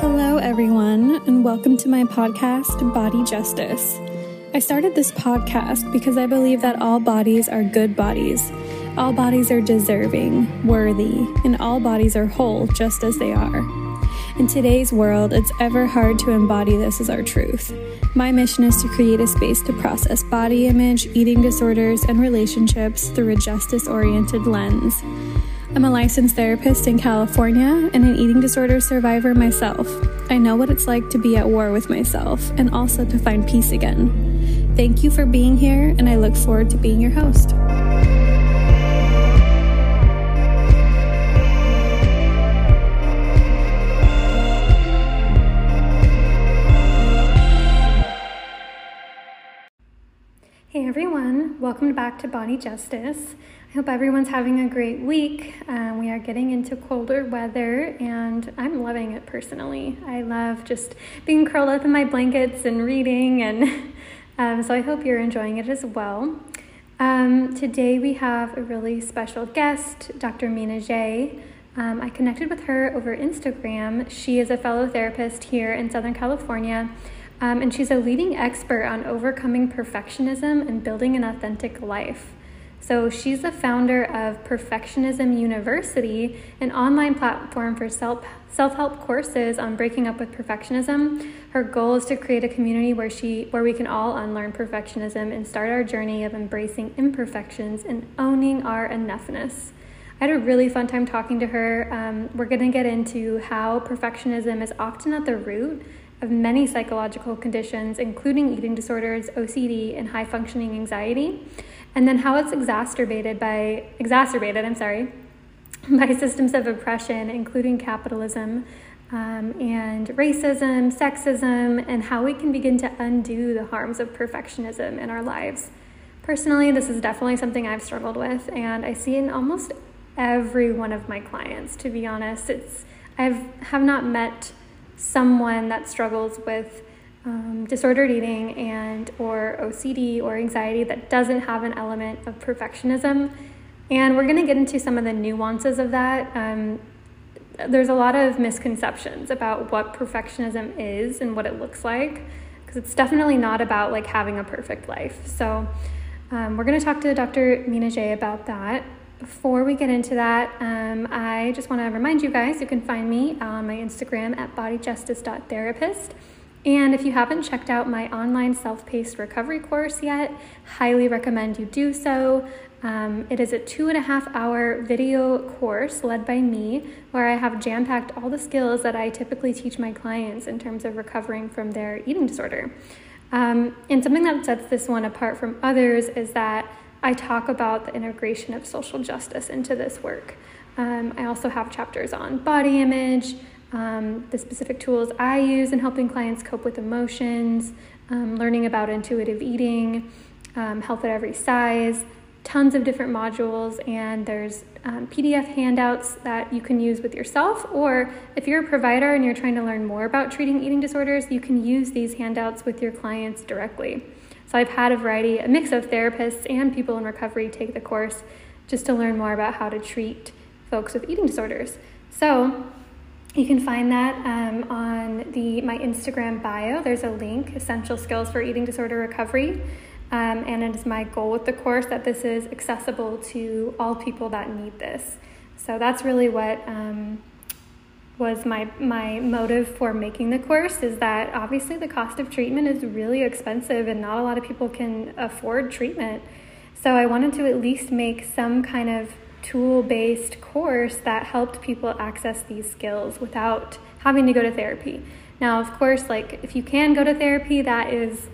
Hello, everyone, and welcome to my podcast, Body Justice. I started this podcast because I believe that all bodies are good bodies. All bodies are deserving, worthy, and all bodies are whole just as they are. In today's world, it's ever hard to embody this as our truth. My mission is to create a space to process body image, eating disorders, and relationships through a justice oriented lens. I'm a licensed therapist in California and an eating disorder survivor myself. I know what it's like to be at war with myself and also to find peace again. Thank you for being here, and I look forward to being your host. Hey everyone, welcome back to Body Justice. I hope everyone's having a great week. Um, we are getting into colder weather and I'm loving it personally. I love just being curled up in my blankets and reading, and um, so I hope you're enjoying it as well. Um, today we have a really special guest, Dr. Mina J. Um, I connected with her over Instagram. She is a fellow therapist here in Southern California um, and she's a leading expert on overcoming perfectionism and building an authentic life. So, she's the founder of Perfectionism University, an online platform for self self help courses on breaking up with perfectionism. Her goal is to create a community where, she, where we can all unlearn perfectionism and start our journey of embracing imperfections and owning our enoughness. I had a really fun time talking to her. Um, we're going to get into how perfectionism is often at the root of many psychological conditions, including eating disorders, OCD, and high functioning anxiety, and then how it's exacerbated by exacerbated, I'm sorry, by systems of oppression, including capitalism. Um, and racism, sexism, and how we can begin to undo the harms of perfectionism in our lives. Personally, this is definitely something I've struggled with, and I see in almost every one of my clients. To be honest, it's I've have not met someone that struggles with um, disordered eating and or OCD or anxiety that doesn't have an element of perfectionism. And we're going to get into some of the nuances of that. Um, there's a lot of misconceptions about what perfectionism is and what it looks like because it's definitely not about like having a perfect life. So um, we're going to talk to Dr. Mina J about that. Before we get into that, um, I just want to remind you guys you can find me on my Instagram at bodyjustice.therapist. And if you haven't checked out my online self paced recovery course yet, highly recommend you do so. Um, it is a two and a half hour video course led by me where I have jam packed all the skills that I typically teach my clients in terms of recovering from their eating disorder. Um, and something that sets this one apart from others is that I talk about the integration of social justice into this work. Um, I also have chapters on body image, um, the specific tools I use in helping clients cope with emotions, um, learning about intuitive eating, um, health at every size, tons of different modules, and there's um, PDF handouts that you can use with yourself. Or if you're a provider and you're trying to learn more about treating eating disorders, you can use these handouts with your clients directly. So I've had a variety, a mix of therapists and people in recovery take the course just to learn more about how to treat folks with eating disorders. So you can find that um, on the my Instagram bio. There's a link, Essential Skills for Eating Disorder Recovery. Um, and it is my goal with the course that this is accessible to all people that need this. So that's really what um, was my my motive for making the course is that obviously the cost of treatment is really expensive and not a lot of people can afford treatment. So I wanted to at least make some kind of tool-based course that helped people access these skills without having to go to therapy. Now, of course, like if you can go to therapy, that is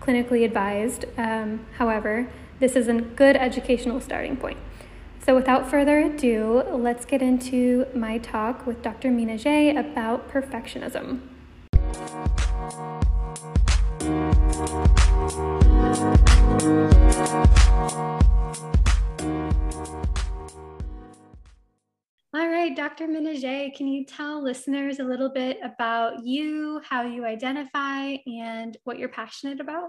clinically advised. Um, however, this is a good educational starting point. So, without further ado, let's get into my talk with Dr. Mina J about perfectionism. All right, Dr. J, can you tell listeners a little bit about you, how you identify, and what you're passionate about?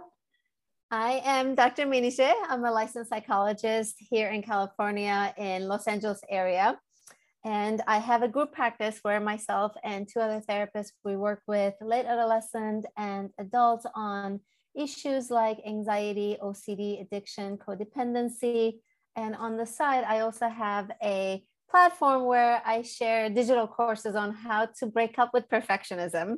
I am Dr. Mina I'm a licensed psychologist here in California in Los Angeles area. And I have a group practice where myself and two other therapists, we work with late adolescent and adults on issues like anxiety, OCD, addiction, codependency. And on the side, I also have a platform where I share digital courses on how to break up with perfectionism.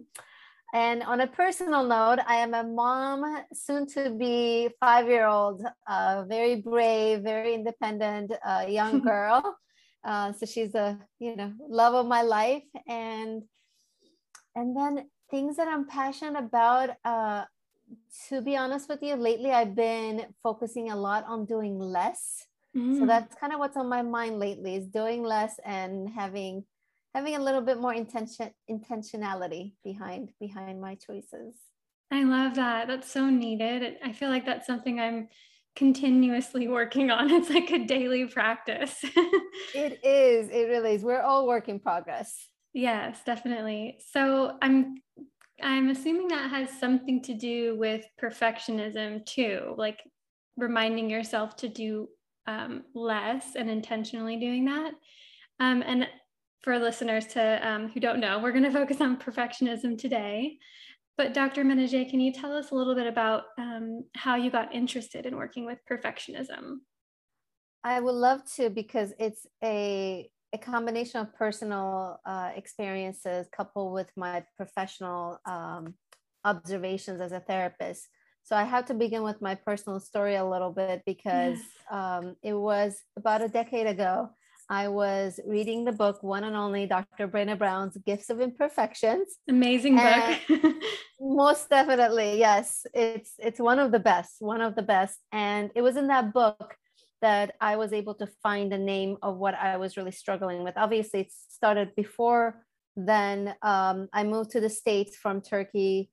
And on a personal note, I am a mom, soon to be five year old, uh, very brave, very independent uh, young girl. Uh, so she's a you know love of my life, and and then things that I'm passionate about. Uh, to be honest with you, lately I've been focusing a lot on doing less. Mm. So that's kind of what's on my mind lately is doing less and having having a little bit more intention intentionality behind behind my choices. I love that. That's so needed. I feel like that's something i'm continuously working on. It's like a daily practice. It is. It really is. We're all work in progress. Yes definitely. So i'm i'm assuming that has something to do with perfectionism too like reminding yourself to do um, less and intentionally doing that um, and for listeners to um, who don't know, we're going to focus on perfectionism today. But Dr. Mina J, can you tell us a little bit about um, how you got interested in working with perfectionism? I would love to because it's a a combination of personal uh, experiences coupled with my professional um, observations as a therapist. So I have to begin with my personal story a little bit because um, it was about a decade ago. I was reading the book One and Only Dr. Brené Brown's Gifts of Imperfections. Amazing book. most definitely, yes. It's it's one of the best, one of the best. And it was in that book that I was able to find the name of what I was really struggling with. Obviously, it started before then. Um, I moved to the States from Turkey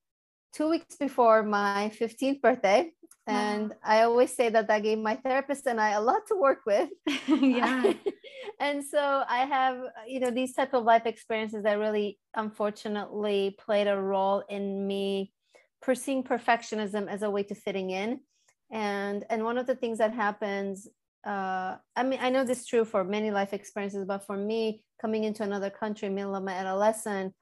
two weeks before my 15th birthday and wow. i always say that that gave my therapist and i a lot to work with. Yeah. And so i have you know these type of life experiences that really unfortunately played a role in me perceiving perfectionism as a way to fitting in. And and one of the things that happens uh, i mean i know this is true for many life experiences but for me coming into another country middle of my adolescence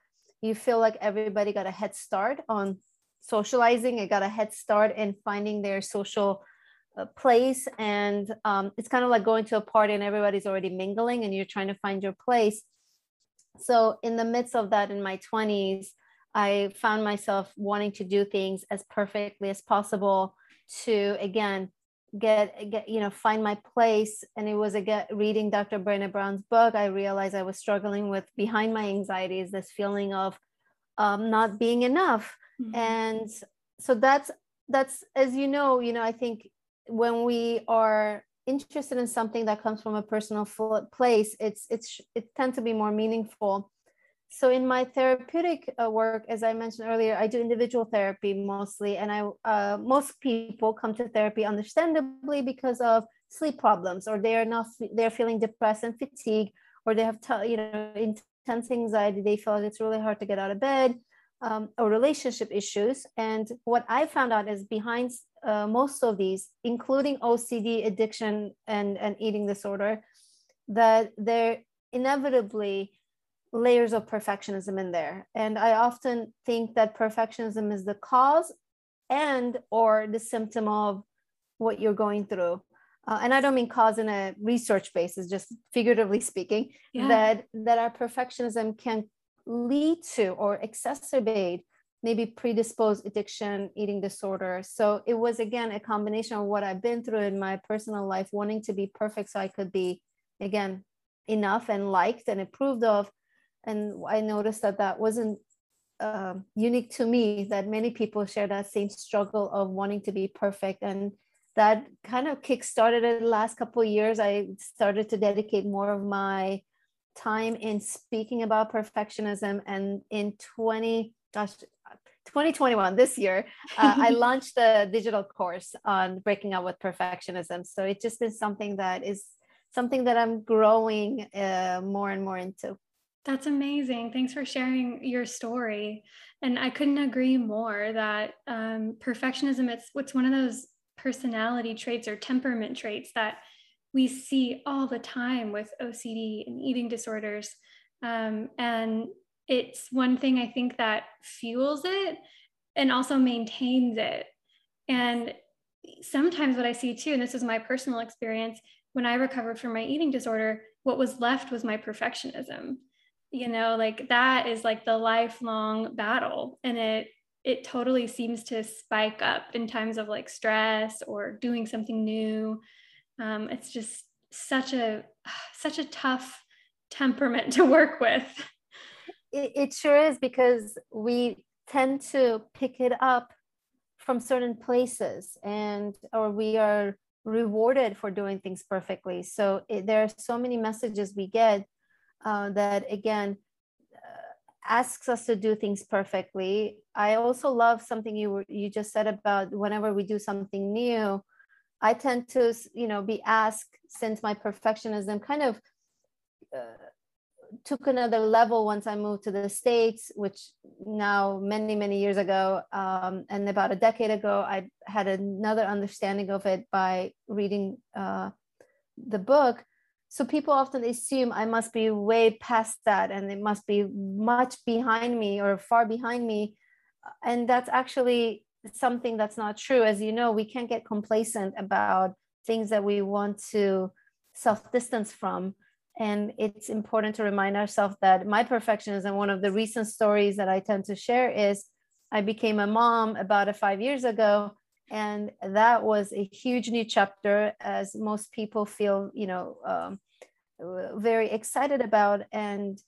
you feel like everybody got a head start on socializing. It got a head start in finding their social uh, place. And um, it's kind of like going to a party and everybody's already mingling and you're trying to find your place. So, in the midst of that, in my 20s, I found myself wanting to do things as perfectly as possible to, again, get get you know find my place and it was again reading dr Brené brown's book i realized i was struggling with behind my anxieties this feeling of um, not being enough mm-hmm. and so that's that's as you know you know i think when we are interested in something that comes from a personal place it's it's it tends to be more meaningful so in my therapeutic uh, work as i mentioned earlier i do individual therapy mostly and i uh, most people come to therapy understandably because of sleep problems or they are not they're feeling depressed and fatigue or they have t- you know intense anxiety they feel like it's really hard to get out of bed um, or relationship issues. And what I found out is behind uh, most of these, including OCD, addiction, and, and eating disorder, that there inevitably layers of perfectionism in there. And I often think that perfectionism is the cause and or the symptom of what you're going through. Uh, and I don't mean cause in a research basis, just figuratively speaking, yeah. that that our perfectionism can lead to or exacerbate maybe predisposed addiction, eating disorder. So it was again a combination of what I've been through in my personal life, wanting to be perfect so I could be again enough and liked and approved of. And I noticed that that wasn't uh, unique to me, that many people share that same struggle of wanting to be perfect. And that kind of kick-started it the last couple of years. I started to dedicate more of my time in speaking about perfectionism. And in 20 gosh 2021 this year uh, i launched a digital course on breaking up with perfectionism. So it's just been something that is something that i'm growing uh, more and more into. That's amazing. Thanks for sharing your story. And i couldn't agree more that um, perfectionism it's what's one of those personality traits or temperament traits that we see all the time with OCD and eating disorders. Um, and it's one thing I think that fuels it and also maintains it. And sometimes what I see too, and this is my personal experience, when I recovered from my eating disorder, what was left was my perfectionism. You know, like that is like the lifelong battle. And it it totally seems to spike up in times of like stress or doing something new. Um, it's just such a such a tough temperament to work with. It, it sure is because we tend to pick it up from certain places and or we are rewarded for doing things perfectly so it, there are so many messages we get uh, that again asks us to do things perfectly i also love something you you just said about whenever we do something new i tend to you know be asked since my perfectionism kind of uh, took another level once I moved to the States, which now many, many years ago. Um, and about a decade ago, I had another understanding of it by reading uh, the book. So people often assume I must be way past that and it must be much behind me or far behind me. And that's actually something that's not true. As you know, we can't get complacent about things that we want to self distance from and it's important to remind ourselves that my perfectionism one of the recent stories that i tend to share is i became a mom about a five years ago and that was a huge new chapter as most people feel you know um, very excited about. And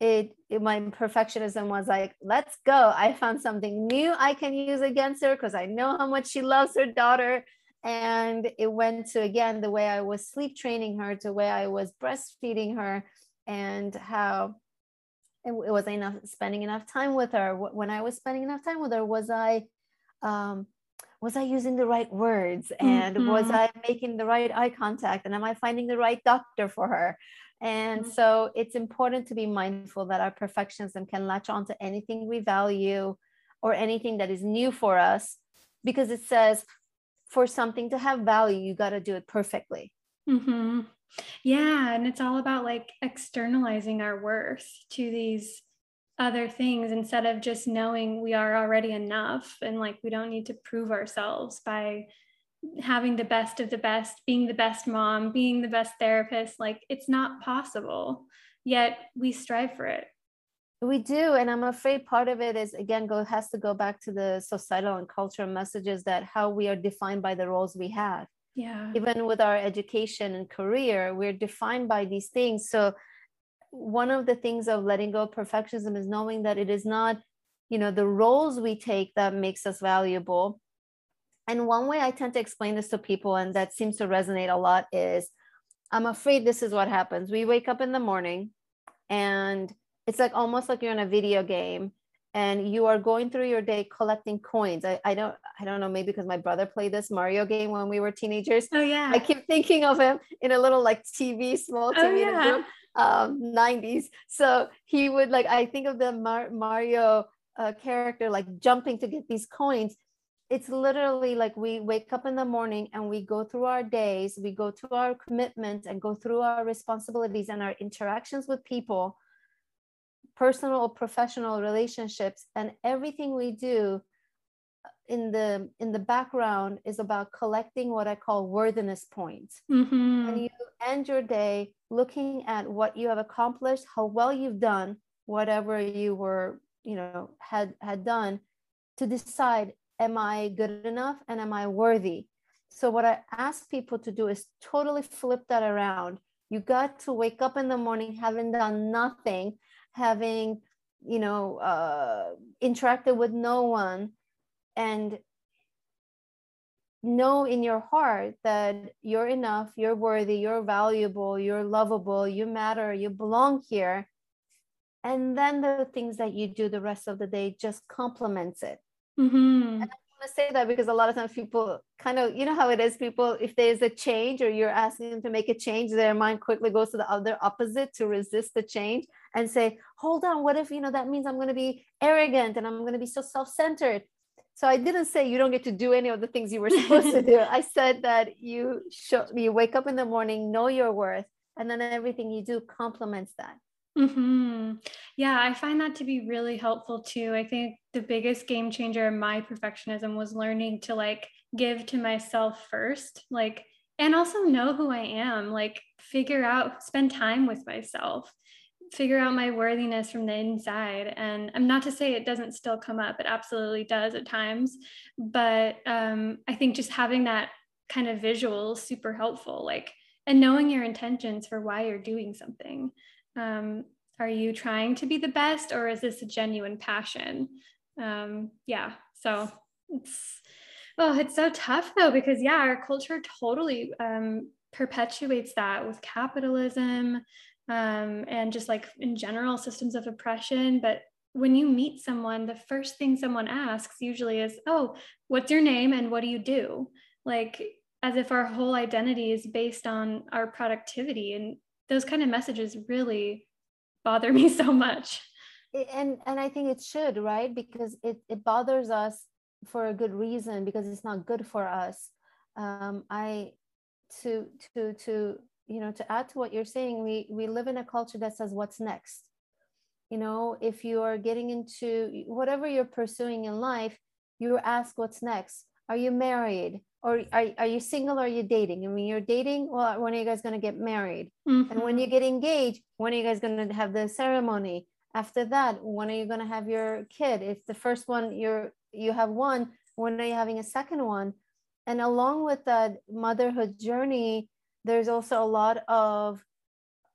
it, it, my perfectionism was like let's go. I found something new i can use against her because i know how much she loves her daughter. And it went to again the way i was sleep training her to the way i was breastfeeding her and how it, it was enough spending enough time with her. When i was spending enough time with her was i um, was i using the right words and mm-hmm. was i making the right eye contact and am i finding the right doctor for her and mm-hmm. so it's important to be mindful that our perfectionism can latch on to anything we value or anything that is new for us because it says for something to have value, you got to do it perfectly. Mm-hmm. Yeah. And it's all about like externalizing our worth to these other things instead of just knowing we are already enough and like we don't need to prove ourselves by having the best of the best, being the best mom, being the best therapist. Like it's not possible, yet we strive for it. We do and i'm afraid part of it is again go has to go back to the societal and cultural messages that how we are defined by the roles we have. Yeah. Even with our education and career we're defined by these things. So one of the things of letting go of perfectionism is knowing that it is not you know the roles we take that makes us valuable and one way i tend to explain this to people and that seems to resonate a lot is i'm afraid this is what happens we wake up in the morning and it's like almost like you're in a video game and you are going through your day collecting coins. I, I don't I don't know maybe because my brother played this Mario game when we were teenagers. Oh yeah. I keep thinking of him in a little like TV small TV oh, yeah. Um 90s. So he would like I think of the Mar- Mario uh, character like jumping to get these coins. It's literally like we wake up in the morning and we go through our days, we go through our commitments and go through our responsibilities and our interactions with people personal or professional relationships and everything we do in the in the background is about collecting what i call worthiness points mm-hmm. and you end your day looking at what you have accomplished how well you've done whatever you were you know had had done to decide am i good enough and am i worthy? So what i ask people to do is totally flip that around. You got to wake up in the morning having done nothing having you know uh, interacted with no one and know in your heart that you're enough you're worthy you're valuable you're lovable you matter you belong here. And then the things that you do the rest of the day just complements it. Mm-hmm. To say that because a lot of times people kind of, you know how it is, people, if there's a change or you're asking them to make a change, their mind quickly goes to the other opposite to resist the change and say, hold on, what if, you know, that means I'm going to be arrogant and I'm going to be so self centered. So I didn't say you don't get to do any of the things you were supposed to do. I said that you show you wake up in the morning, know your worth, and then everything you do complements that. Mm-hmm. Yeah, I find that to be really helpful too. I think the biggest game changer in my perfectionism was learning to like give to myself first, like, and also know who I am, like, figure out, spend time with myself, figure out my worthiness from the inside. And I'm not to say it doesn't still come up, it absolutely does at times. But um, I think just having that kind of visual is super helpful, like, and knowing your intentions for why you're doing something. Um, are you trying to be the best or is this a genuine passion? Um, yeah, so it's oh, it's so tough though because yeah, our culture totally um, perpetuates that with capitalism um, and just like in general systems of oppression. But when you meet someone, the first thing someone asks usually is, "Oh, what's your name and what do you do?" Like as if our whole identity is based on our productivity and those kind of messages really bother me so much and and i think it should right because it, it bothers us for a good reason because it's not good for us um i to to to you know to add to what you're saying we we live in a culture that says what's next you know if you are getting into whatever you're pursuing in life you ask what's next are you married or are, are you single or are you dating? And when you're dating, well, when are you guys going to get married? Mm-hmm. And when you mm-hmm. get engaged, when are you guys going to have the ceremony? After that, when are you going to have your kid? If the first one you're you have one, when are you having a second one? And along with that motherhood journey, there's also a lot of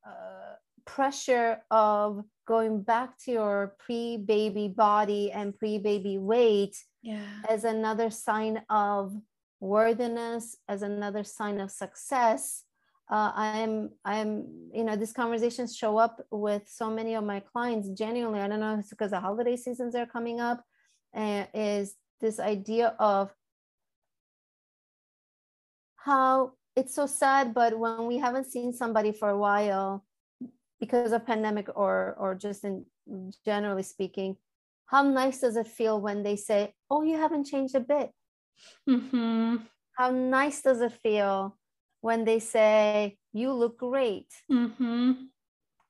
uh, pressure of going back to your pre-baby body and pre-baby weight yeah. as another sign of worthiness as another sign of success uh, i'm i'm you know these conversations show up with so many of my clients genuinely i don't know if it's because the holiday seasons are coming up uh, is this idea of how it's so sad but when we haven't seen somebody for a while because of pandemic or or just in generally speaking how nice does it feel when they say oh you haven't changed a bit Mm-hmm. How nice does it feel when they say, You look great? Mm-hmm.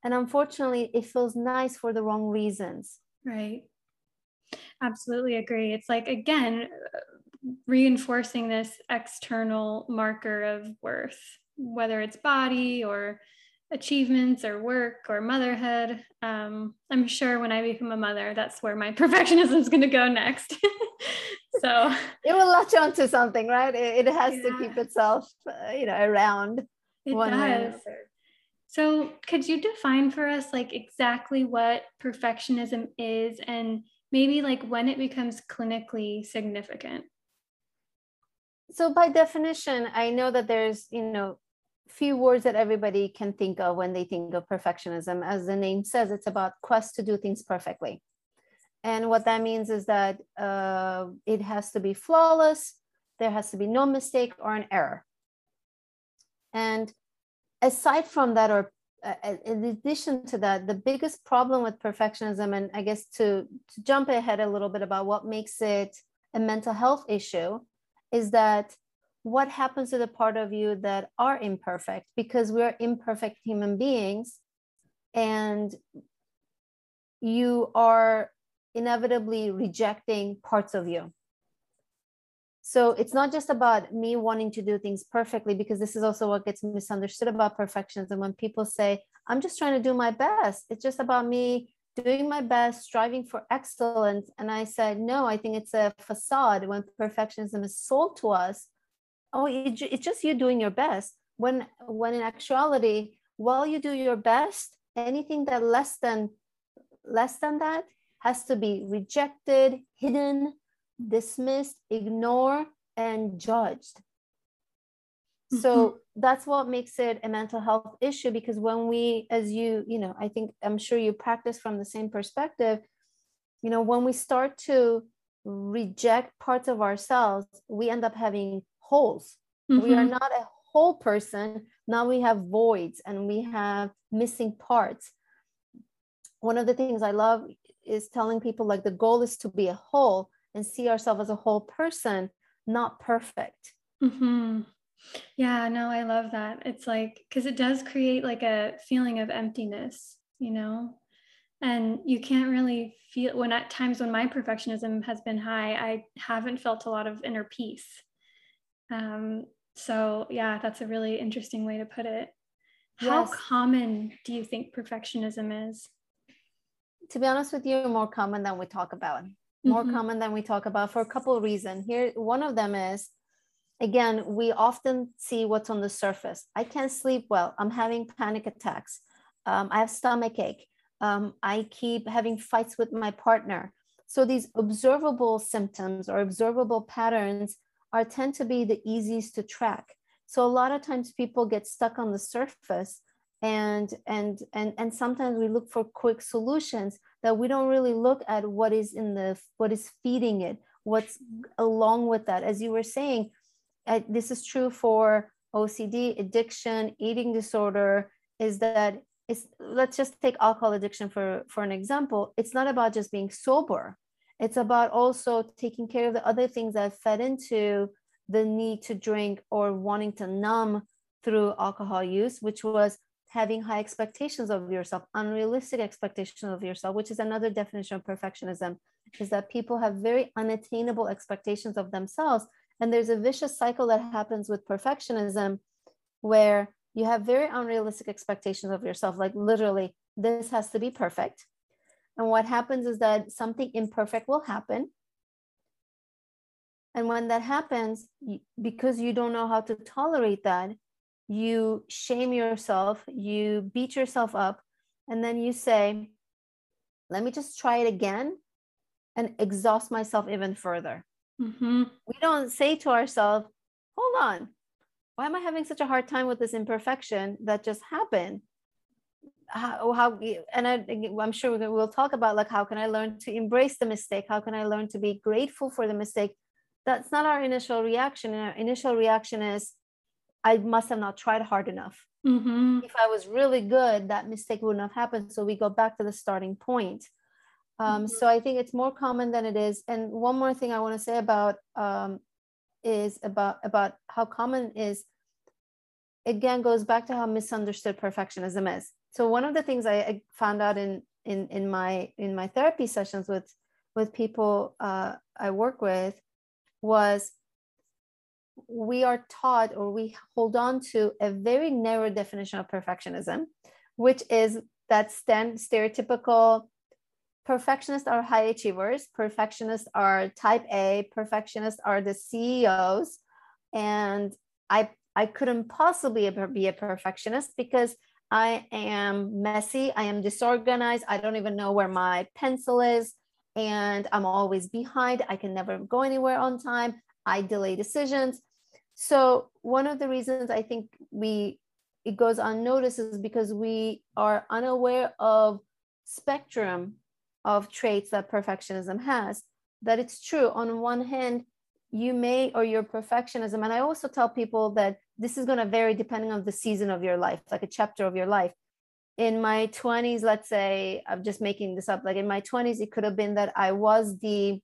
And unfortunately, it feels nice for the wrong reasons. Right. Absolutely agree. It's like, again, reinforcing this external marker of worth, whether it's body or achievements or work or motherhood. Um, I'm sure when I become a mother, that's where my perfectionism is going to go next. so it will latch onto something, right? It, it has yeah. to keep itself, uh, you know, around. It does. So could you define for us like exactly what perfectionism is and maybe like when it becomes clinically significant? So by definition, I know that there's, you know, few words that everybody can think of when they think of perfectionism. As the name says, it's about quest to do things perfectly. And what that means is that uh, it has to be flawless, there has to be no mistake or an error. And aside from that, or uh, in addition to that, the biggest problem with perfectionism, and I guess to, to jump ahead a little bit about what makes it a mental health issue, is that what happens to the part of you that are imperfect? Because we're imperfect human beings and you are inevitably rejecting parts of you. So it's not just about me wanting to do things perfectly because this is also what gets misunderstood about perfectionism when people say i'm just trying to do my best it's just about me doing my best striving for excellence. And i said no i think it's a facade. When perfectionism is sold to us oh it, it's just you doing your best. When when in actuality while you do your best anything that less than less than that has to be rejected hidden dismissed ignored and judged. So that's what makes it a mental health issue because when we as you you know i think i'm sure you practice from the same perspective you know when we start to reject parts of ourselves we end up having holes. Mm-hmm. We are mm-hmm. not a whole person. Now we have voids and we have missing parts. One of the things I love is telling people like the goal is to be a whole. and see ourselves as a whole person, not perfect. Mm-hmm. Yeah, no, I love that. It's like, because it does create like a feeling of emptiness, you know? And you can't really feel when at times when my perfectionism has been high, I haven't felt a lot of inner peace. Um, so, yeah, that's a really interesting way to put it. How yes. common do you think perfectionism is? To be honest with you, more common than we talk about. More mm-hmm. common than we talk about for a couple of reasons. Here, one of them is again, we often see what's on the surface. I can't sleep well. I'm having panic attacks. Um, I have stomach ache. Um, I keep having fights with my partner. So these observable symptoms or observable patterns are tend to be the easiest to track. So a lot of times people get stuck on the surface and and and and sometimes we look for quick solutions that we don't really look at what is in the what is feeding it what's along with that as you were saying this is true for OCD, addiction, eating disorder, is that it's let's just take alcohol addiction for for an example. It's not about just being sober. It's about also taking care of the other things that fed into the need to drink or wanting to numb through alcohol use, which was having high expectations of yourself, unrealistic expectations of yourself, which is another definition of perfectionism, is that people have very unattainable expectations of themselves and there's a vicious cycle that happens with perfectionism where you have very unrealistic expectations of yourself, like literally, this has to be perfect. And what happens is that something imperfect will happen. And when that happens, because you don't know how to tolerate that, you shame yourself, you beat yourself up, and then you say, let me just try it again and exhaust myself even further. Mm-hmm. We don't say to ourselves, hold on, why am I having such a hard time with this imperfection that just happened? How, how and I, I'm sure we'll talk about like how can I learn to embrace the mistake? How can I learn to be grateful for the mistake? That's not our initial reaction. And our initial reaction is, I must have not tried hard enough. Mm-hmm. If I was really good, that mistake wouldn't have happened. So we go back to the starting point. Um. So I think it's more common than it is. And one more thing I want to say about um, is about about how common is. Again, goes back to how misunderstood perfectionism is. So one of the things I, I found out in in in my in my therapy sessions with with people uh, I work with was we are taught or we hold on to a very narrow definition of perfectionism, which is that stand stereotypical perfectionists are high achievers. Perfectionists are type a. Perfectionists are the ceos and i i couldn't possibly be a perfectionist because i am messy. I am disorganized. I don't even know where my pencil is. And i'm always behind. I can never go anywhere on time. I delay decisions. So one of the reasons i think we it goes unnoticed is because we are unaware of spectrum of traits that perfectionism has that it's true. On one hand you may or your perfectionism and i also tell people that this is going to vary depending on the season of your life like a chapter of your life. In my 20s let's say i'm just making this up like in my 20s it could have been that i was the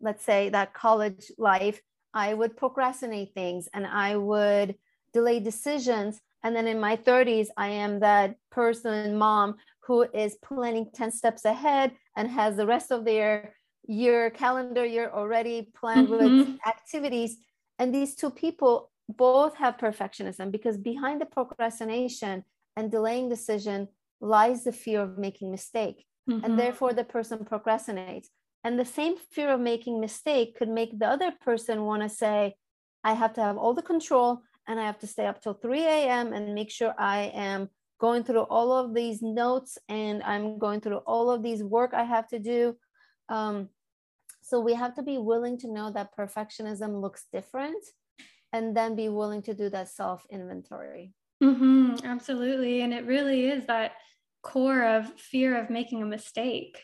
let's say that college life. I would procrastinate things and i would delay decisions. And then in my 30s i am that person mom who is planning 10 steps ahead and has the rest of their year calendar year already planned mm-hmm. with activities and these two people both have perfectionism because behind the procrastination and delaying decision lies the fear of making mistake mm-hmm. and therefore the person procrastinates and the same fear of making mistake could make the other person want to say i have to have all the control and i have to stay up till 3 a.m and make sure i am going through all of these notes and I'm going through all of these work I have to do. Um, so we have to be willing to know that perfectionism looks different and then be willing to do that self inventory. Mm-hmm, absolutely. And it really is that core of fear of making a mistake.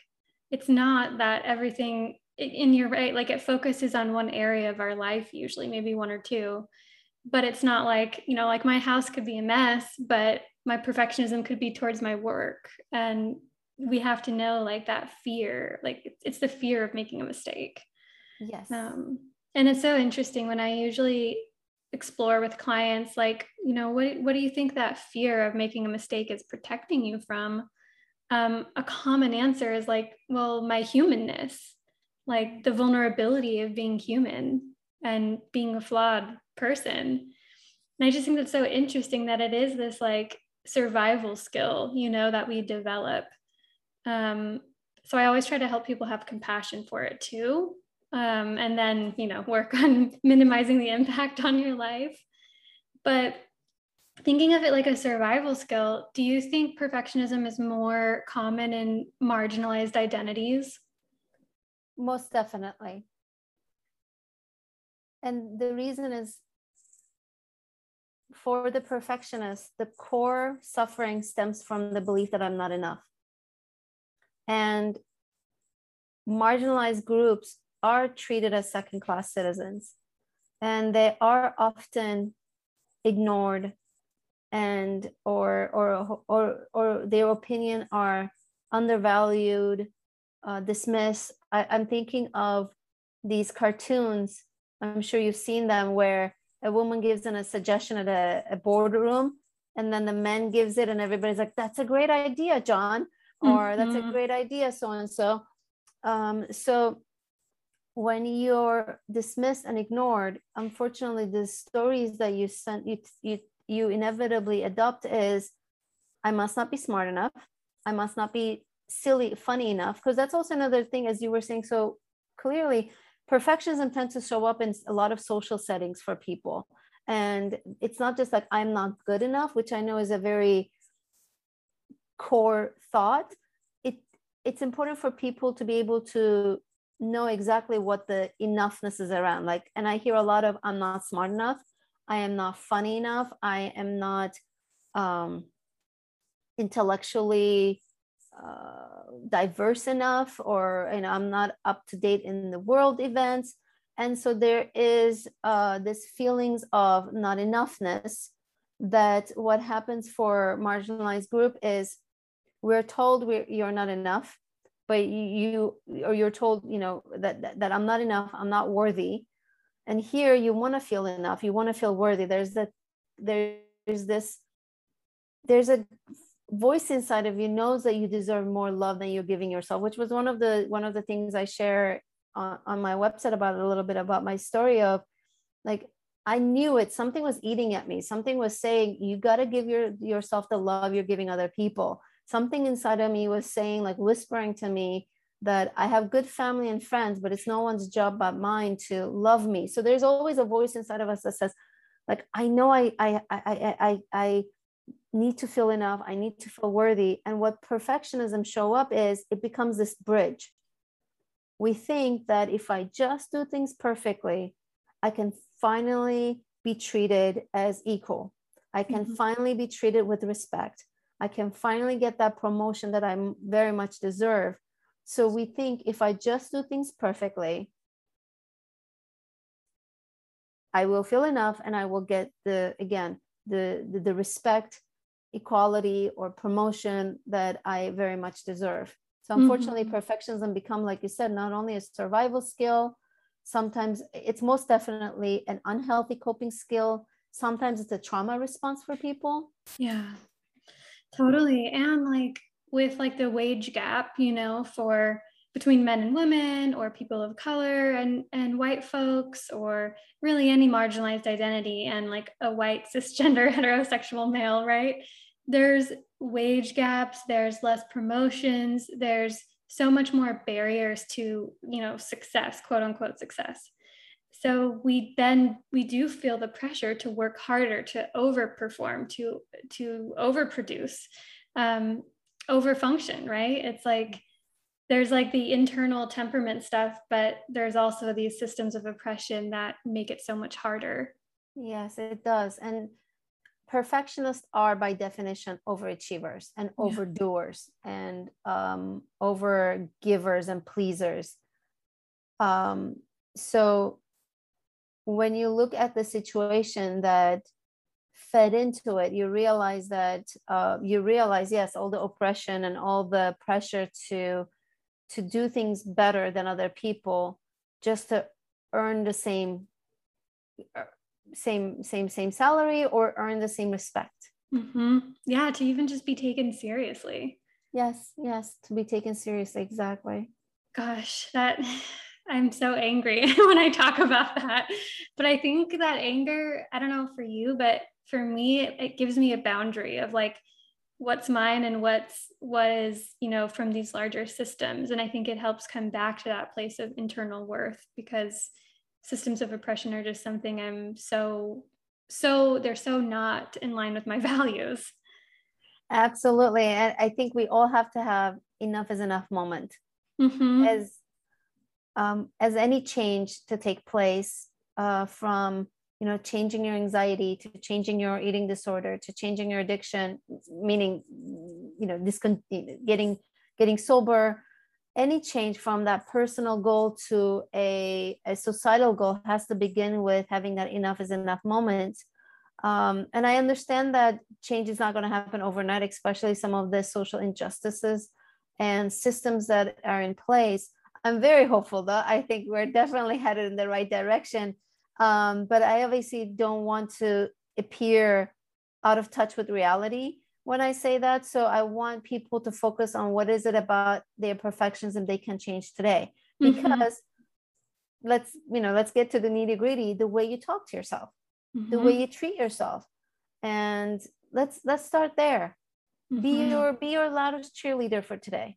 It's not that everything, in your right, like it focuses on one area of our life, usually maybe one or two. But it's not like, you know, like my house could be a mess, but my perfectionism could be towards my work. And we have to know like that fear like it's the fear of making a mistake. Yes. Um, and it's so interesting when i usually explore with clients like you know what, what do you think that fear of making a mistake is protecting you from? Um, a common answer is like well my humanness like the vulnerability of being human and being a flawed person. And i just think that's so interesting that it is this like survival skill you know that we develop. Um, so i always try to help people have compassion for it too. Um, and then you know work on minimizing the impact on your life. But thinking of it like a survival skill do you think perfectionism is more common in marginalized identities? Most definitely. And the reason is for the perfectionist the core suffering stems from the belief that i'm not enough. And marginalized groups are treated as second class citizens and they are often ignored and or or or or their opinion are undervalued uh, dismissed. I, i'm thinking of these cartoons. I'm sure you've seen them where a woman gives in a suggestion at a, a boardroom and then the men gives it and everybody's like that's a great idea john or mm-hmm. that's a mm-hmm. great idea so and so um, so when you're dismissed and ignored unfortunately the stories that you sent you, you you inevitably adopt is i must not be smart enough i must not be silly funny enough because that's also another thing as you were saying so clearly perfectionism tends to show up in a lot of social settings for people. And it's not just like i'm not good enough which i know is a very core thought. It it's important for people to be able to know exactly what the enoughness is around. Like and i hear a lot of i'm not smart enough. I am not funny enough. I am not um, intellectually diverse enough or you know i'm not up to date in the world events. And so there is uh, this feelings of not enoughness that what happens for marginalized group is we're told we're, you're not enough but you, you or you're told you know that, that, that i'm not enough i'm not worthy. And here you want to feel enough you want to feel worthy. There's that there's this there's a voice inside of you knows that you deserve more love than you're giving yourself which was one of the one of the things i share on, on my website about a little bit about my story of like i knew it. Something was eating at me. Something was saying you got to give your yourself the love you're giving other people. Something inside of me was saying, like whispering to me, that I have good family and friends, but it's no one's job but mine to love me. So there's always a voice inside of us that says, like, I know I I I I I need to feel enough. I need to feel worthy. And what perfectionism show up is it becomes this bridge. We think that if I just do things perfectly, I can finally be treated as equal. I can mm-hmm. finally be treated with respect. I can finally get that promotion that I very much deserve. So we think if I just do things perfectly, I will feel enough and I will get the, again, the, the, the respect, equality, or promotion that I very much deserve. So unfortunately, mm-hmm. perfectionism become, like you said, not only a survival skill, sometimes it's most definitely an unhealthy coping skill. Sometimes it's a trauma response for people. Yeah. Totally. And like with like the wage gap, you know, for between men and women or people of color and and white folks or really any marginalized identity and like a white cisgender heterosexual male, right? There's wage gaps, there's less promotions, there's so much more barriers to, you know, success, quote unquote success so we then we do feel the pressure to work harder to overperform to to overproduce um overfunction right it's like there's like the internal temperament stuff but there's also these systems of oppression that make it so much harder. Yes it does. And perfectionists are by definition overachievers and yeah. overdoers and um, over givers and pleasers. Um, so when you look at the situation that fed into it you realize that uh, you realize yes all the oppression and all the pressure to to do things better than other people just to earn the same uh, same same same salary or earn the same respect. Mm-hmm. yeah to even just be taken seriously. Yes yes to be taken seriously exactly. Gosh that i'm so angry when i talk about that. But i think that anger i don't know for you but for me it, it gives me a boundary of like what's mine and what's what is you know from these larger systems. And i think it helps come back to that place of internal worth because systems of oppression are just something i'm so so they're so not in line with my values. Absolutely. And i think we all have to have enough is enough moment. Mm-hmm. as um, as any change to take place uh, from you know changing your anxiety to changing your eating disorder to changing your addiction meaning you know discon- getting getting sober. Any change from that personal goal to a, a societal goal has to begin with having that enough is enough moment. Um, and i understand that change is not going to happen overnight especially some of the social injustices and systems that are in place. I'm very hopeful though. I think we're definitely headed in the right direction um, but I obviously don't want to appear out of touch with reality when I say that. So I want people to focus on what is it about their perfections and they can change today. Mm-hmm. Because mm-hmm. let's, you know, let's get to the nitty gritty, the way you talk to yourself, mm-hmm. the way mm-hmm. you treat yourself. And let's let's start there. Mm-hmm. Be your be your loudest cheerleader for today.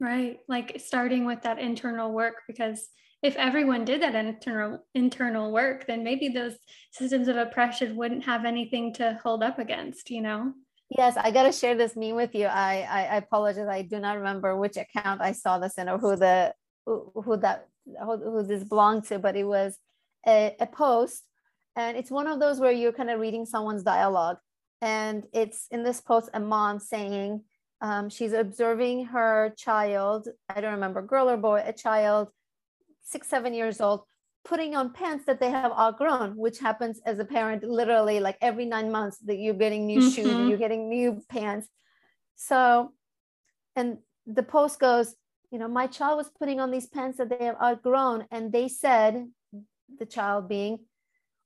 Right. Like starting with that internal work because if everyone did that internal internal work then maybe those systems of oppression wouldn't have anything to hold up against you know? Yes i got to share this meme with you. I, I, I apologize. I do not remember which account i saw this in or who the who, who that who, who this belonged to but it was a, a post and it's one of those where you're kind of reading someone's dialogue and it's in this post a mom saying um, she's observing her child i don't remember girl or boy a child six, seven years old, putting on pants that they have outgrown, which happens as a parent literally like every nine months that you're getting new mm-hmm. shoes, you're getting new pants. So, and the post goes, you know, my child was putting on these pants that they have outgrown, and they said, the child being,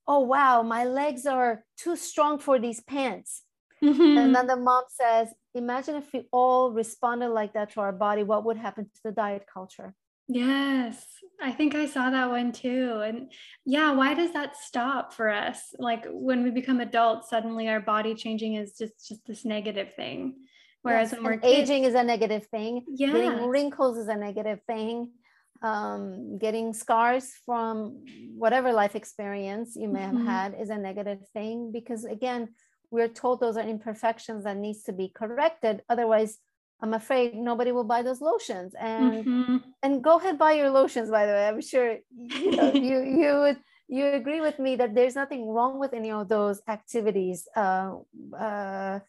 oh, wow, my legs are too strong for these pants. Mm-hmm. And then the mom says, imagine if we all responded like that to our body, what would happen to the diet culture? Yes, I think I saw that one too. And yeah, why does that stop for us? Like when we become adults, suddenly our body changing is just just this negative thing. Whereas yes, when we're aging kids, is a negative thing. Yeah. Getting wrinkles is a negative thing. Um, getting scars from whatever life experience you may mm-hmm. have had is a negative thing because again, we're told those are imperfections that needs to be corrected. Otherwise, I'm afraid nobody will buy those lotions. And mm-hmm. and go ahead buy your lotions. By the way, I'm sure you know, you you would you agree with me that there's nothing wrong with any of those activities. Uh, uh,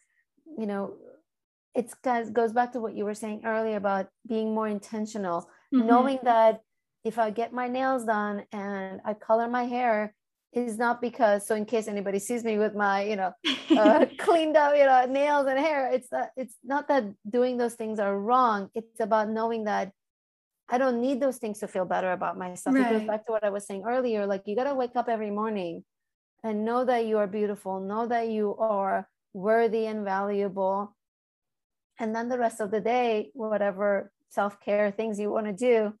you know, it goes back to what you were saying earlier about being more intentional, mm-hmm. knowing that if I get my nails done and I color my hair, is not because so in case anybody sees me with my you know uh, cleaned up you know nails and hair it's that it's not that doing those things are wrong. It's about knowing that i don't need those things to feel better about myself. Right. it goes back to what i was saying earlier like you got to wake up every morning and know that you are beautiful know that you are worthy and valuable. And then the rest of the day whatever self-care things you want to do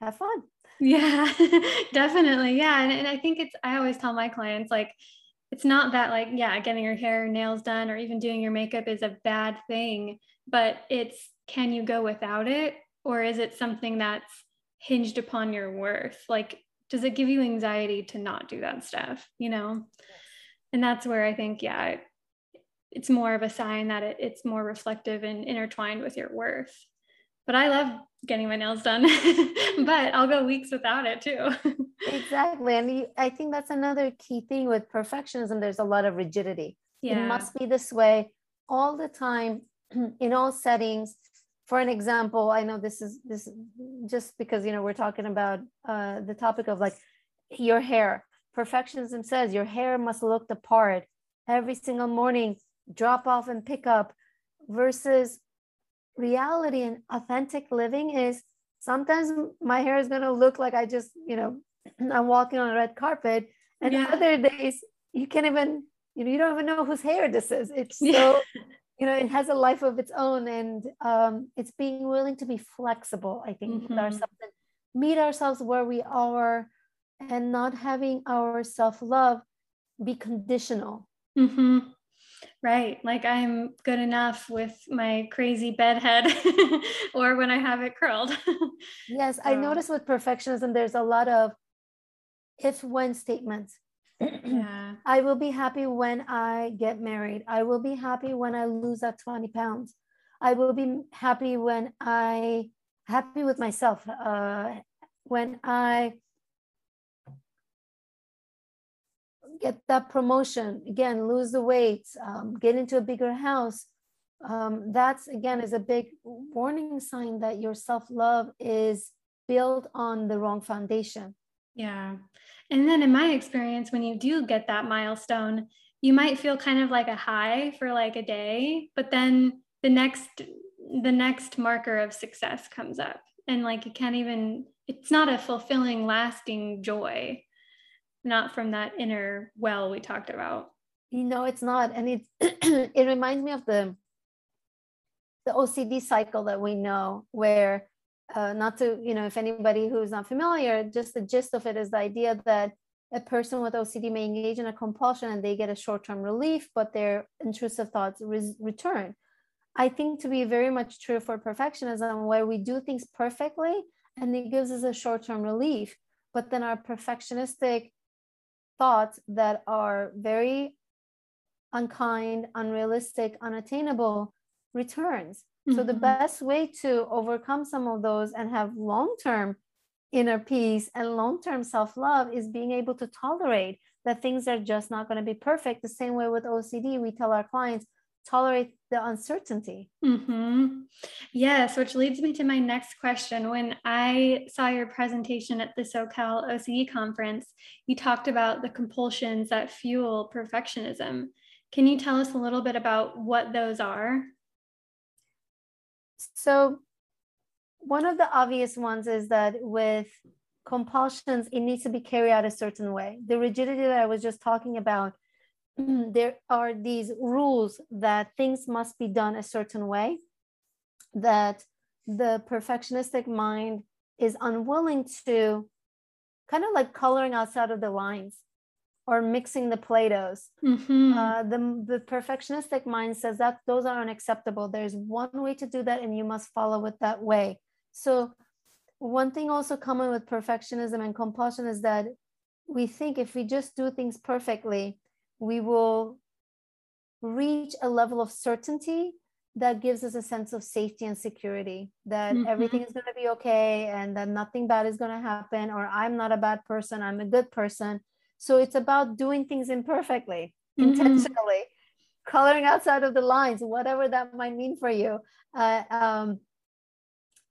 have fun yeah, definitely. Yeah. And, and I think it's, I always tell my clients, like, it's not that, like, yeah, getting your hair, nails done, or even doing your makeup is a bad thing, but it's can you go without it? Or is it something that's hinged upon your worth? Like, does it give you anxiety to not do that stuff? You know? And that's where I think, yeah, it's more of a sign that it, it's more reflective and intertwined with your worth but I love getting my nails done, but I'll go weeks without it too. exactly. And you, I think that's another key thing with perfectionism. There's a lot of rigidity. Yeah. It must be this way all the time in all settings. For an example, I know this is this just because you know we're talking about uh, the topic of like your hair. perfectionism says your hair must look the part every single morning, drop off and pick up, versus reality and authentic living is sometimes my hair is going to look like I just, you know, I'm walking on a red carpet. And yeah. other days, you can't even, you know, you don't even know whose hair this is. It's so, yeah. you know, it has a life of its own. And um, it's being willing to be flexible, I think, mm-hmm. with ourselves and meet ourselves where we are and not having our self love be conditional. Mm-hmm. Right. Like I'm good enough with my crazy bedhead or when I have it curled. yes. So. I notice with perfectionism, there's a lot of if when statements. yeah. I will be happy when I get married. I will be happy when I lose that 20 pounds. I will be happy when I happy with myself. Uh, when I get that promotion. Again lose the weight um, get into a bigger house. Um, that's again is a big warning sign that your self-love is built on the wrong foundation. Yeah. And then in my experience when you do get that milestone you might feel kind of like a high for like a day but then the next the next marker of success comes up. And like you can't even it's not a fulfilling lasting joy not from that inner well we talked about. You know it's not and it it reminds me of the the ocd cycle that we know where uh, not to you know if anybody who's not familiar just the gist of it is the idea that a person with ocd may engage in a compulsion and they get a short-term relief but their intrusive thoughts re- return. I think to be very much true for perfectionism where we do things perfectly and it gives us a short-term relief but then our perfectionistic thoughts that are very unkind, unrealistic, unattainable returns. Mm-hmm. So the mm-hmm. best way to overcome some of those and have long-term inner peace and long-term self-love is being able to tolerate that things are just not going to be perfect. The same way with OCD, we tell our clients, tolerate the uncertainty. Mm-hmm. Yes, which leads me to my next question. When I saw your presentation at the SoCal OCD conference, you talked about the compulsions that fuel perfectionism. Can you tell us a little bit about what those are? So, one of the obvious ones is that with compulsions, it needs to be carried out a certain way. The rigidity that I was just talking about there are these rules that things must be done a certain way that the perfectionistic mind is unwilling to kind of like coloring outside of the lines or mixing the play-dohs. Mm-hmm. uh, the, the perfectionistic mind says that those are unacceptable. There's one way to do that and you must follow it that way. So one thing also common with perfectionism and compulsion is that we think if we just do things perfectly we will reach a level of certainty that gives us a sense of safety and security that mm-hmm. everything is going to be okay and that nothing bad is going to happen or i'm not a bad person i'm a good person so it's about doing things imperfectly mm-hmm. intentionally coloring outside of the lines whatever that might mean for you uh, um,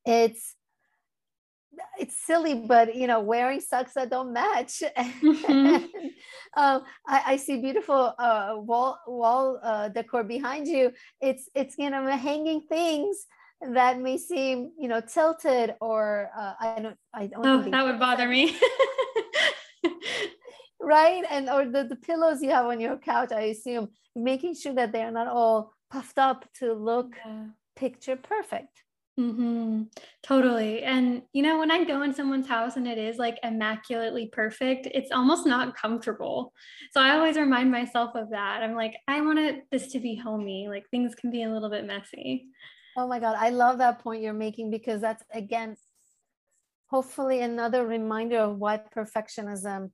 it's it's silly, but you know, wearing socks that don't match. Mm-hmm. um, I, I, see beautiful uh, wall wall uh, decor behind you. It's it's you know hanging things that may seem you know tilted or uh, I don't I don't. Oh, that would bother me. right, and or the, the pillows you have on your couch. I assume making sure that they are not all puffed up to look yeah. picture perfect. Mm-hmm. Totally. And, you know, when I go in someone's house and it is like immaculately perfect, it's almost not comfortable. So I always remind myself of that. I'm like, I want this to be homey. Like things can be a little bit messy. Oh my God. I love that point you're making because that's, again, hopefully another reminder of why perfectionism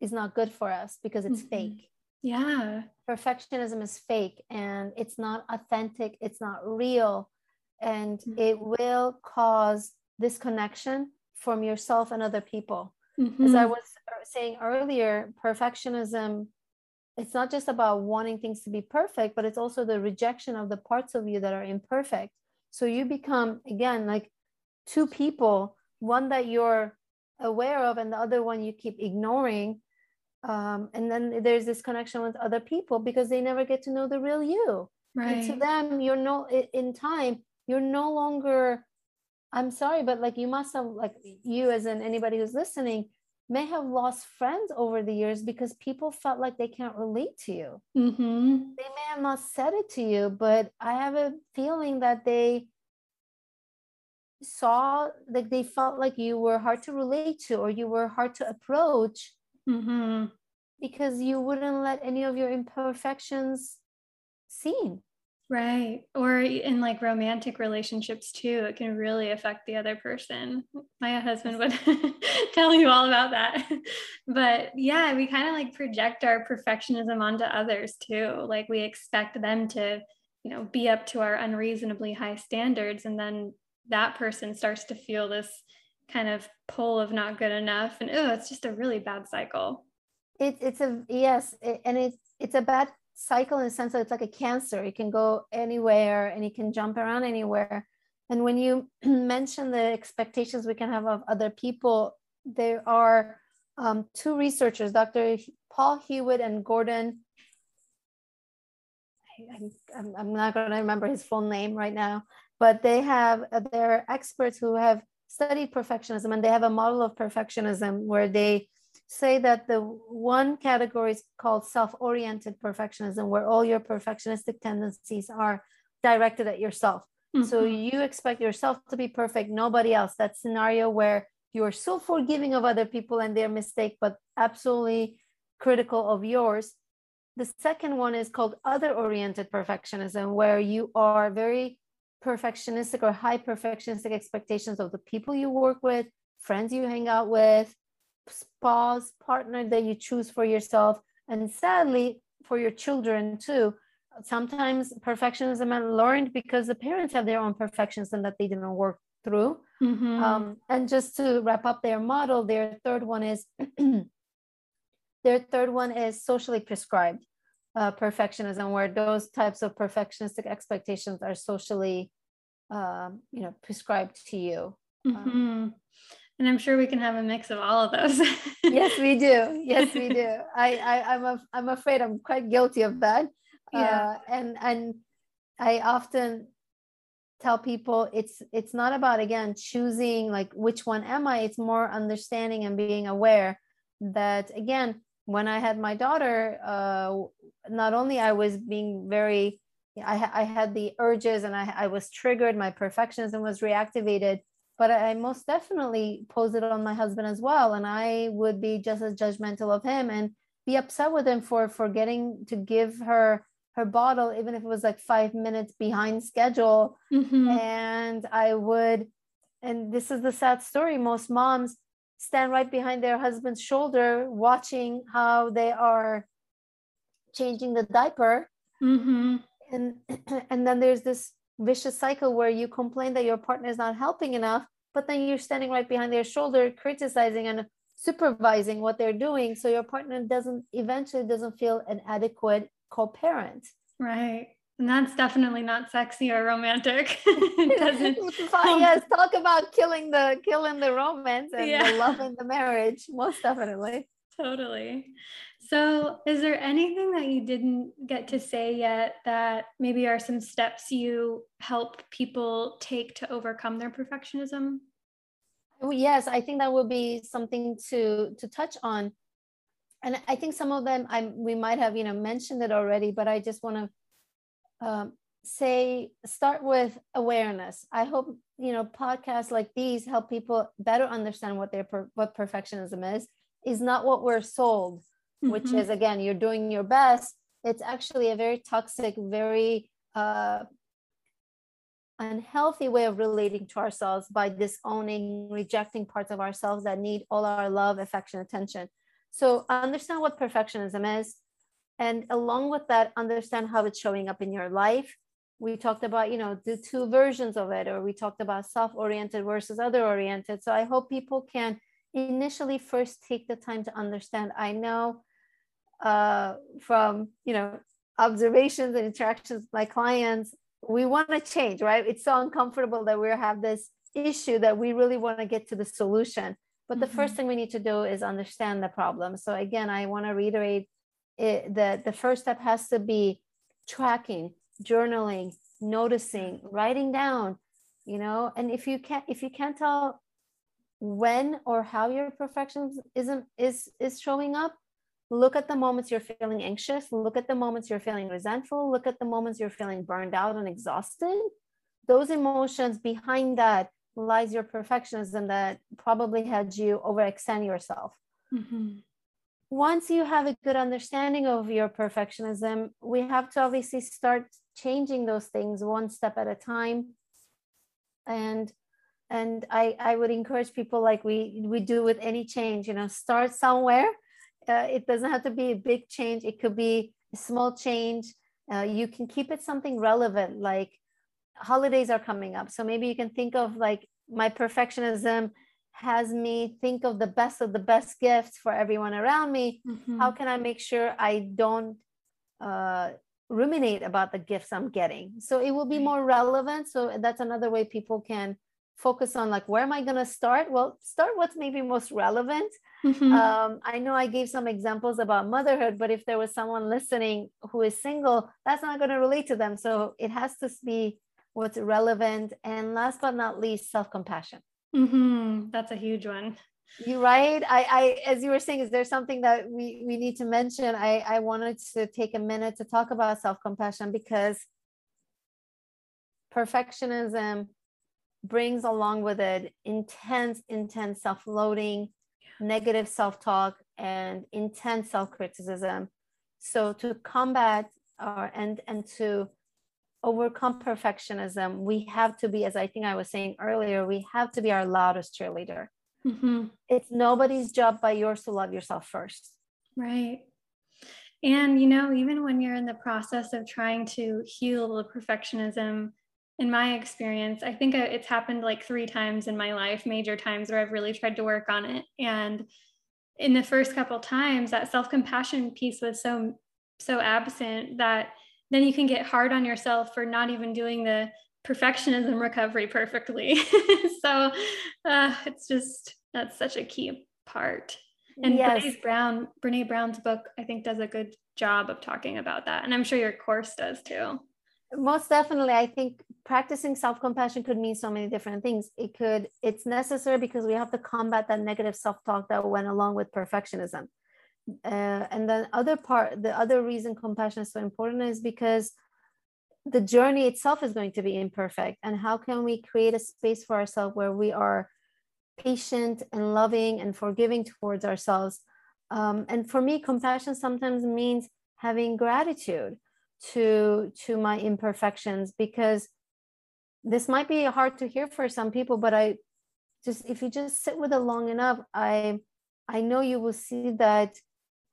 is not good for us because it's mm-hmm. fake. Yeah. Perfectionism is fake and it's not authentic, it's not real and mm-hmm. it will cause disconnection from yourself and other people. Mm-hmm. As I was saying earlier, perfectionism it's not just about wanting things to be perfect, but it's also the rejection of the parts of you that are imperfect. So you become again like two people, one that you're aware of and the other one you keep ignoring. um, and then there's this connection with other people because they never get to know the real you right and to them you're no in time you're no longer i'm sorry but like you must have like you as in anybody who's listening may have lost friends over the years because people felt like they can't relate to you mm-hmm. they may have not said it to you but i have a feeling that they saw like they felt like you were hard to relate to or you were hard to approach mm-hmm. because you wouldn't let any of your imperfections seen right. Or in like romantic relationships too it can really affect the other person. My husband would tell you all about that. But yeah we kind of like project our perfectionism onto others too. Like we expect them to you know be up to our unreasonably high standards and then that person starts to feel this kind of pull of not good enough and oh it's just a really bad cycle. It, it's a yes it, and it's it's a bad cycle in the sense that it's like a cancer. It can go anywhere and it can jump around anywhere. And when you mention the expectations we can have of other people there are um, two researchers dr paul hewitt and gordon I'm, I'm not going to remember his full name right now but they have uh, they're experts who have studied perfectionism and they have a model of perfectionism where they say that the one category is called self-oriented perfectionism where all your perfectionistic tendencies are directed at yourself. Mm-hmm. so you expect yourself to be perfect nobody else. That scenario where you're so forgiving of other people and their mistake but absolutely critical of yours. The second one is called other oriented perfectionism where you are very perfectionistic or high perfectionistic expectations of the people you work with, friends you hang out with, spouse, partner that you choose for yourself, and sadly for your children too. Sometimes perfectionism is learned because the parents have their own perfectionism that they didn't work through. Mm-hmm. Um, and just to wrap up their model, their third one is their third one is socially prescribed uh, perfectionism, where those types of perfectionistic expectations are socially, um, you know, prescribed to you. Um, mm-hmm. And I'm sure we can have a mix of all of those. yes, we do. Yes, we do. I, I I'm a, I'm afraid I'm quite guilty of that. Yeah. Uh, and and I often tell people it's it's not about again choosing like which one am I. It's more understanding and being aware that again when I had my daughter, uh, not only I was being very, I, I had the urges and I, I was triggered, my perfectionism was reactivated, but I most definitely posed it on my husband as well. And I would be just as judgmental of him and be upset with him for forgetting to give her her bottle, even if it was like five minutes behind schedule. Mm-hmm. And I would, and this is the sad story. Most moms stand right behind their husband's shoulder, watching how they are changing the diaper mm-hmm. and and then there's this vicious cycle where you complain that your partner is not helping enough but then you're standing right behind their shoulder criticizing and supervising what they're doing. So your partner doesn't eventually doesn't feel an adequate co-parent. Right. And that's definitely not sexy or romantic. It doesn't yes talk about killing the killing the romance and yeah. the love in the marriage most definitely. Totally so, is there anything that you didn't get to say yet that maybe are some steps you help people take to overcome their perfectionism? Oh, yes, I think that would be something to to touch on. And I think some of them I we might have you know mentioned it already, but I just want to um, say start with awareness. I hope you know podcasts like these help people better understand what their what perfectionism is. Is not what we're sold mm-hmm. which is again you're doing your best. It's actually a very toxic very uh, unhealthy way of relating to ourselves by disowning rejecting parts of ourselves that need all our love affection attention. So understand what perfectionism is. And along with that understand how it's showing up in your life. We talked about you know the two versions of it or we talked about self-oriented versus other oriented so i hope people can initially first take the time to understand i know uh, from you know observations and interactions with my clients we want to change right it's so uncomfortable that we have this issue that we really want to get to the solution but mm-hmm. the first mm-hmm. thing we need to do is understand the problem so again i want to reiterate it, that the first step has to be tracking journaling noticing writing down you know and if you can't if you can't tell when or how your perfectionism is is showing up look at the moments you're feeling anxious look at the moments you're feeling resentful look at the moments you're feeling burned out and exhausted. Those emotions behind that lies your perfectionism that probably had you overextend yourself. Mm-hmm. once you have a good understanding of your perfectionism we have to obviously start changing those things one step at a time. And and i i would encourage people like we we do with any change you know start somewhere uh, it doesn't have to be a big change. It could be a small change. Uh, you can keep it something relevant like holidays are coming up. So maybe you can think of like my perfectionism has me think of the best of the best gifts for everyone around me. Mm-hmm. how can i make sure i don't uh, ruminate about the gifts i'm getting? So it will be more relevant. So that's another way people can focus on like where am i going to start? Well start what's maybe most relevant. Mm-hmm. um, i know i gave some examples about motherhood but if there was someone listening who is single that's not going to relate to them. So it has to be what's relevant. And last but not least self-compassion. Mm-hmm. that's a huge one. You right? I, I as you were saying is there something that we we need to mention? I i wanted to take a minute to talk about self-compassion because perfectionism brings along with it intense intense self-loading negative self-talk and intense self-criticism. So to combat or and and to overcome perfectionism we have to be as i think i was saying earlier we have to be our loudest cheerleader. Mm-hmm. it's nobody's job but yours to love yourself first. Right. And you know even when you're in the process of trying to heal the perfectionism in my experience i think it's happened like three times in my life major times where i've really tried to work on it and in the first couple times that self-compassion piece was so so absent that then you can get hard on yourself for not even doing the perfectionism recovery perfectly. so uh, it's just that's such a key part. And yes. Brene Brown, Brene Brown's book, I think, does a good job of talking about that, and I'm sure your course does too. Most definitely, I think practicing self-compassion could mean so many different things. It could, it's necessary because we have to combat that negative self-talk that went along with perfectionism. Uh, and then other part the other reason compassion is so important is because the journey itself is going to be imperfect. And how can we create a space for ourselves where we are patient and loving and forgiving towards ourselves? Um, and for me compassion sometimes means having gratitude to to my imperfections because this might be hard to hear for some people but i just if you just sit with it long enough i i know you will see that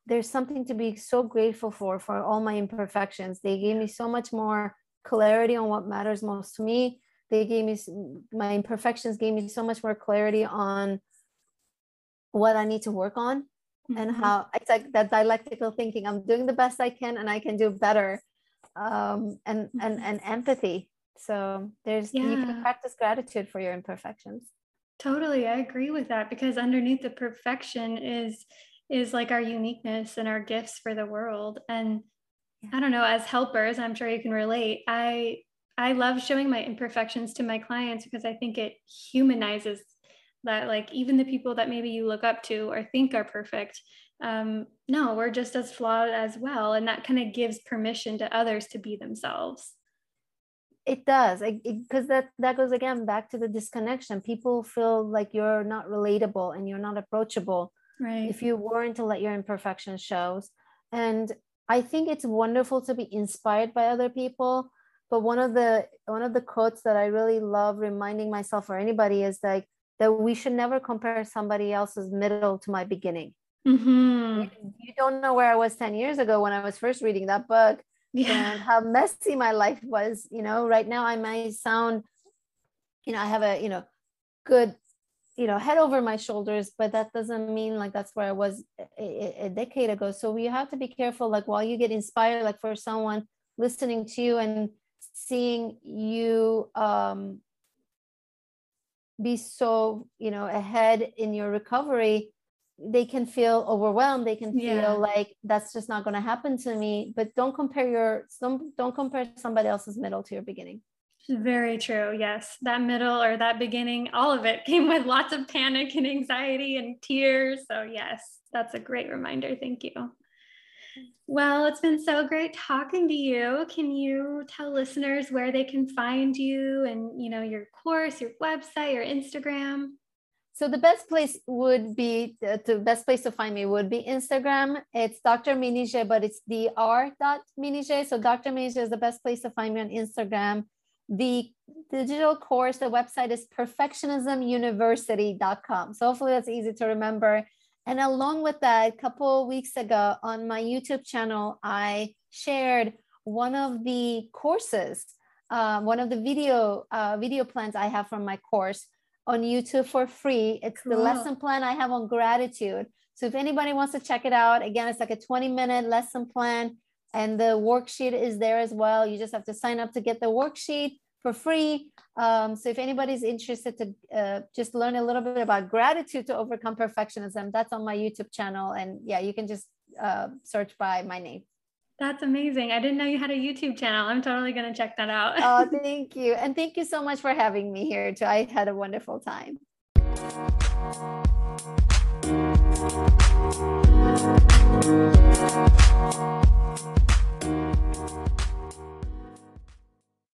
there's something to be so grateful for for all my imperfections. They gave me so much more clarity on what matters most to me. They gave me my imperfections gave me so much more clarity on what i need to work on mm-hmm. and how it's like that dialectical thinking. I'm doing the best i can and i can do better um, and mm-hmm. and and empathy so there's yeah. you can practice gratitude for your imperfections totally i agree with that because underneath the perfection is is like our uniqueness and our gifts for the world and i don't know as helpers i'm sure you can relate i i love showing my imperfections to my clients because i think it humanizes that like even the people that maybe you look up to or think are perfect um, no we're just as flawed as well and that kind of gives permission to others to be themselves. It does because that that goes again back to the disconnection. People feel like you're not relatable and you're not approachable right. if you weren't to let your imperfections shows and i think it's wonderful to be inspired by other people but one of the one of the quotes that i really love reminding myself or anybody is like that we should never compare somebody else's middle to my beginning mm-hmm. you don't know where i was 10 years ago when i was first reading that book yeah. and how messy my life was you know right now i might sound you know i have a you know good you know head over my shoulders but that doesn't mean like that's where i was a, a, decade ago so we have to be careful like while you get inspired like for someone listening to you and seeing you um be so you know ahead in your recovery they can feel overwhelmed. They can feel yeah. like that's just not going to happen to me. But don't compare your some don't compare somebody else's middle to your beginning. Very true. Yes that middle or that beginning all of it came with lots of panic and anxiety and tears. So yes that's a great reminder. Thank you. Well, it's been so great talking to you. Can you tell listeners where they can find you and, you know, your course, your website, your Instagram? So the best place would be the best place to find me would be Instagram. It's Dr. Mina J, but it's dr. Mina J. So Dr. Mina J is the best place to find me on Instagram. The digital course, the website is perfectionismuniversity.com. So hopefully that's easy to remember. And along with that, a couple weeks ago on my YouTube channel, I shared one of the courses, uh, one of the video uh, video plans I have from my course on YouTube for free. It's cool. the lesson plan I have on gratitude. So if anybody wants to check it out, again, it's like a 20 minute lesson plan and the worksheet is there as well. You just have to sign up to get the worksheet for free. Um, so if anybody's interested to uh, just learn a little bit about gratitude to overcome perfectionism, that's on my YouTube channel. And yeah, you can just uh, search by my name. That's amazing. I didn't know you had a YouTube channel. I'm totally going to check that out. oh, thank you. And thank you so much for having me here too. I had a wonderful time.